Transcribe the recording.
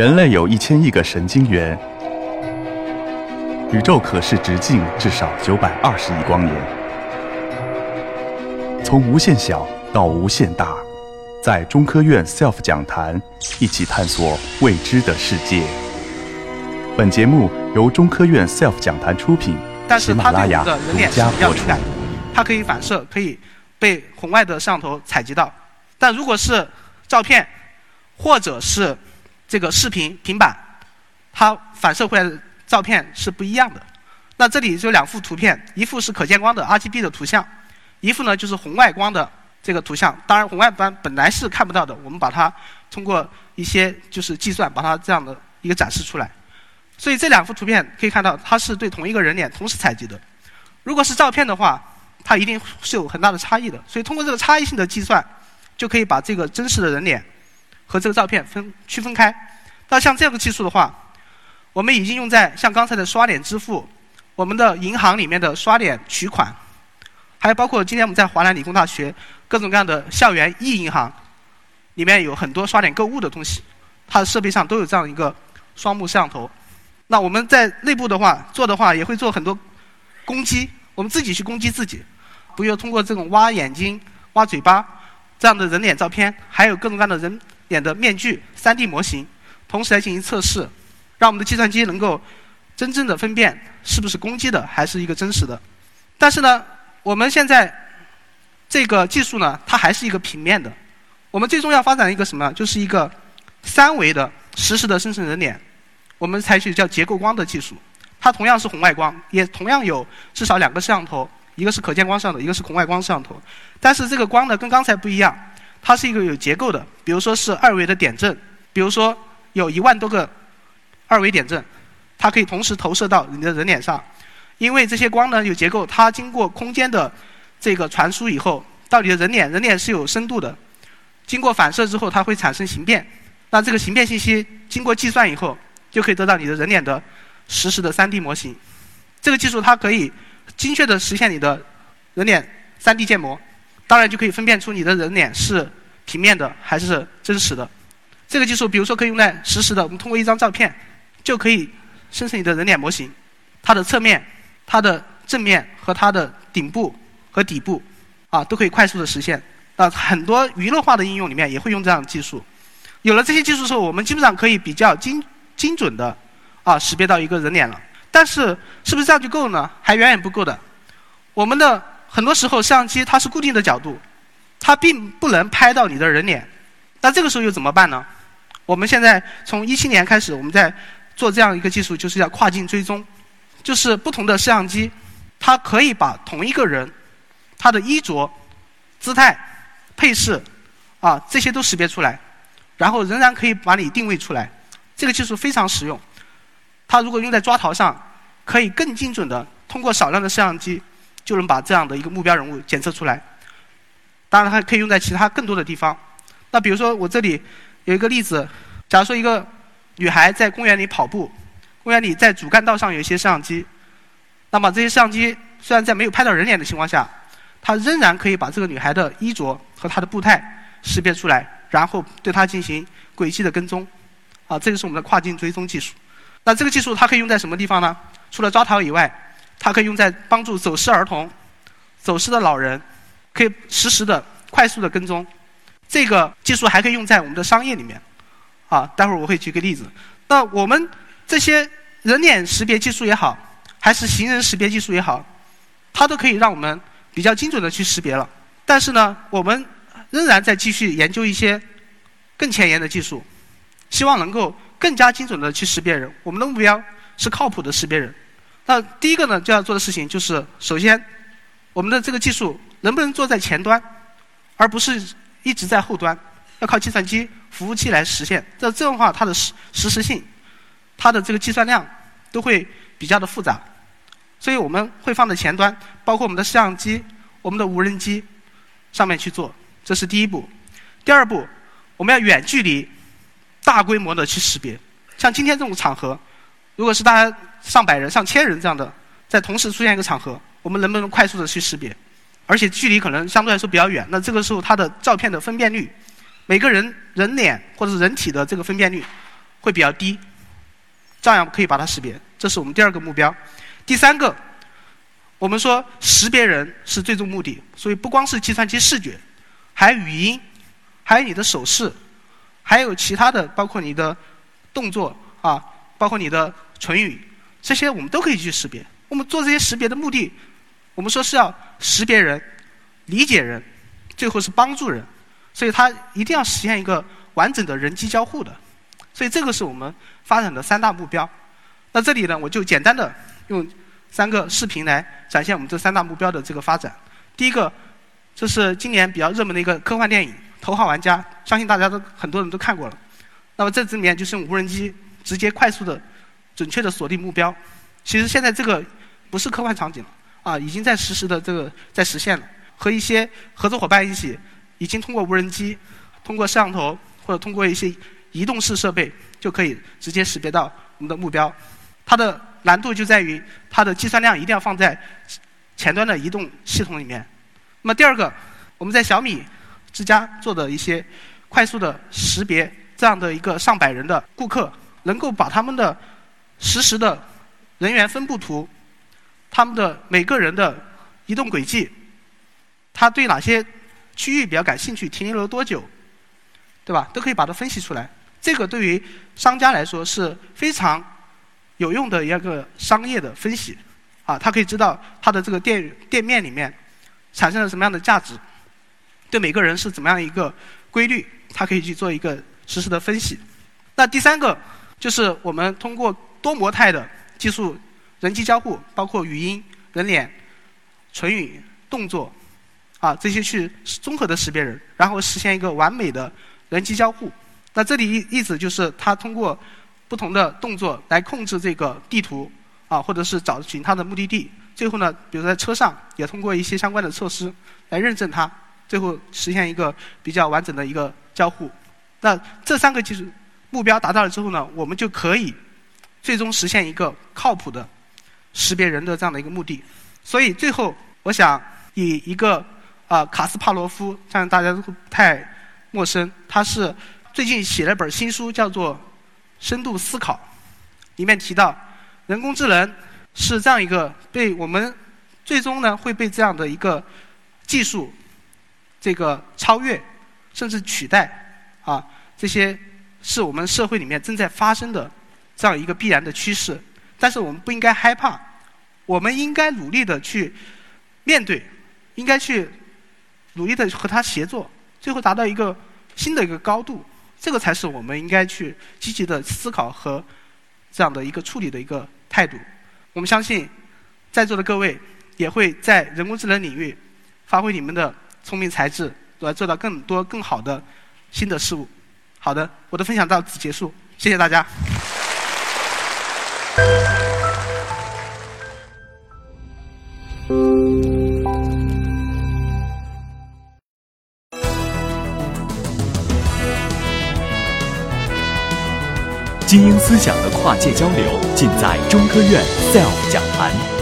人类有一千亿个神经元，宇宙可视直径至少九百二十亿光年。从无限小到无限大，在中科院 SELF 讲坛一起探索未知的世界。本节目由中科院 SELF 讲坛出品，喜但是它马拉雅对我们的人独脸是家播出。比较敏感的，它可以反射，可以被红外的摄像头采集到。但如果是照片或者是这个视频平板，它反射回来的照片是不一样的。那这里就两幅图片，一幅是可见光的 RGB 的图像，一幅呢就是红外光的这个图像。当然，红外光本来是看不到的，我们把它通过一些就是计算，把它这样的一个展示出来。所以这两幅图片可以看到，它是对同一个人脸同时采集的。如果是照片的话，它一定是有很大的差异的。所以通过这个差异性的计算，就可以把这个真实的人脸和这个照片分区分开。那像这个技术的话，我们已经用在像刚才的刷脸支付，我们的银行里面的刷脸取款，还有包括今天我们在华南理工大学各种各样的校园 e 银行，里面有很多刷脸购物的东西，它的设备上都有这样一个双目摄像头。那我们在内部的话做的话，也会做很多攻击，我们自己去攻击自己，比如通过这种挖眼睛、挖嘴巴这样的人脸照片，还有各种各样的人脸的面具、3D 模型，同时来进行测试，让我们的计算机能够真正的分辨是不是攻击的，还是一个真实的。但是呢，我们现在这个技术呢，它还是一个平面的。我们最终要发展一个什么？就是一个三维的实时的生成人脸。我们采取叫结构光的技术，它同样是红外光，也同样有至少两个摄像头，一个是可见光摄像头，一个是红外光摄像头。但是这个光呢，跟刚才不一样，它是一个有结构的，比如说是二维的点阵，比如说有一万多个二维点阵，它可以同时投射到你的人脸上。因为这些光呢有结构，它经过空间的这个传输以后，到你的人脸，人脸是有深度的，经过反射之后，它会产生形变。那这个形变信息经过计算以后，就可以得到你的人脸的实时的 3D 模型。这个技术它可以精确的实现你的人脸 3D 建模，当然就可以分辨出你的人脸是平面的还是真实的。这个技术比如说可以用在实时的，我们通过一张照片就可以生成你的人脸模型，它的侧面、它的正面和它的顶部和底部啊都可以快速的实现。那很多娱乐化的应用里面也会用这样的技术。有了这些技术之后，我们基本上可以比较精精准的啊识别到一个人脸了。但是是不是这样就够呢？还远远不够的。我们的很多时候摄像机它是固定的角度，它并不能拍到你的人脸。那这个时候又怎么办呢？我们现在从一七年开始，我们在做这样一个技术，就是叫跨境追踪，就是不同的摄像机，它可以把同一个人他的衣着、姿态、配饰啊这些都识别出来。然后仍然可以把你定位出来，这个技术非常实用。它如果用在抓逃上，可以更精准的通过少量的摄像机就能把这样的一个目标人物检测出来。当然，它可以用在其他更多的地方。那比如说，我这里有一个例子，假如说一个女孩在公园里跑步，公园里在主干道上有一些摄像机，那么这些摄像机虽然在没有拍到人脸的情况下，它仍然可以把这个女孩的衣着和她的步态识别出来。然后对它进行轨迹的跟踪，啊，这个是我们的跨境追踪技术。那这个技术它可以用在什么地方呢？除了抓逃以外，它可以用在帮助走失儿童、走失的老人，可以实时的、快速的跟踪。这个技术还可以用在我们的商业里面，啊，待会儿我会举个例子。那我们这些人脸识别技术也好，还是行人识别技术也好，它都可以让我们比较精准的去识别了。但是呢，我们仍然在继续研究一些更前沿的技术，希望能够更加精准的去识别人。我们的目标是靠谱的识别人。那第一个呢，就要做的事情就是，首先，我们的这个技术能不能做在前端，而不是一直在后端，要靠计算机服务器来实现。这这样的话，它的实实时性，它的这个计算量都会比较的复杂。所以我们会放在前端，包括我们的摄像机、我们的无人机上面去做。这是第一步，第二步，我们要远距离、大规模的去识别。像今天这种场合，如果是大家上百人、上千人这样的在同时出现一个场合，我们能不能快速的去识别？而且距离可能相对来说比较远，那这个时候它的照片的分辨率，每个人人脸或者是人体的这个分辨率，会比较低，照样可以把它识别。这是我们第二个目标。第三个，我们说识别人是最终目的，所以不光是计算机视觉，还有语音，还有你的手势，还有其他的，包括你的动作啊，包括你的唇语，这些我们都可以去识别。我们做这些识别的目的，我们说是要识别人、理解人，最后是帮助人，所以它一定要实现一个完整的人机交互的。所以这个是我们发展的三大目标。那这里呢，我就简单的用三个视频来展现我们这三大目标的这个发展。第一个，这是今年比较热门的一个科幻电影《头号玩家》，相信大家都很多人都看过了。那么这里面就是用无人机直接快速的、准确的锁定目标。其实现在这个不是科幻场景了，啊，已经在实时的这个在实现了。和一些合作伙伴一起，已经通过无人机、通过摄像头或者通过一些移动式设备，就可以直接识别到我们的目标。它的难度就在于它的计算量一定要放在前端的移动系统里面。那么第二个，我们在小米之家做的一些快速的识别，这样的一个上百人的顾客，能够把他们的实时的人员分布图、他们的每个人的移动轨迹，他对哪些区域比较感兴趣，停留了多久，对吧？都可以把它分析出来。这个对于商家来说是非常。有用的一个商业的分析，啊，他可以知道他的这个店店面里面产生了什么样的价值，对每个人是怎么样一个规律，他可以去做一个实时的分析。那第三个就是我们通过多模态的技术，人机交互，包括语音、人脸、唇语、动作，啊，这些去综合的识别人，然后实现一个完美的人机交互。那这里意意思就是他通过。不同的动作来控制这个地图啊，或者是找寻它的目的地。最后呢，比如在车上也通过一些相关的措施来认证它，最后实现一个比较完整的一个交互。那这三个技术目标达到了之后呢，我们就可以最终实现一个靠谱的识别人的这样的一个目的。所以最后，我想以一个啊卡斯帕罗夫，相信大家都不太陌生，他是最近写了本新书，叫做。深度思考里面提到，人工智能是这样一个被我们最终呢会被这样的一个技术这个超越甚至取代啊，这些是我们社会里面正在发生的这样一个必然的趋势。但是我们不应该害怕，我们应该努力的去面对，应该去努力的和它协作，最后达到一个新的一个高度。这个才是我们应该去积极的思考和这样的一个处理的一个态度。我们相信，在座的各位也会在人工智能领域发挥你们的聪明才智，来做到更多更好的新的事物。好的，我的分享到此结束，谢谢大家。精英思想的跨界交流，尽在中科院 SELF 讲坛。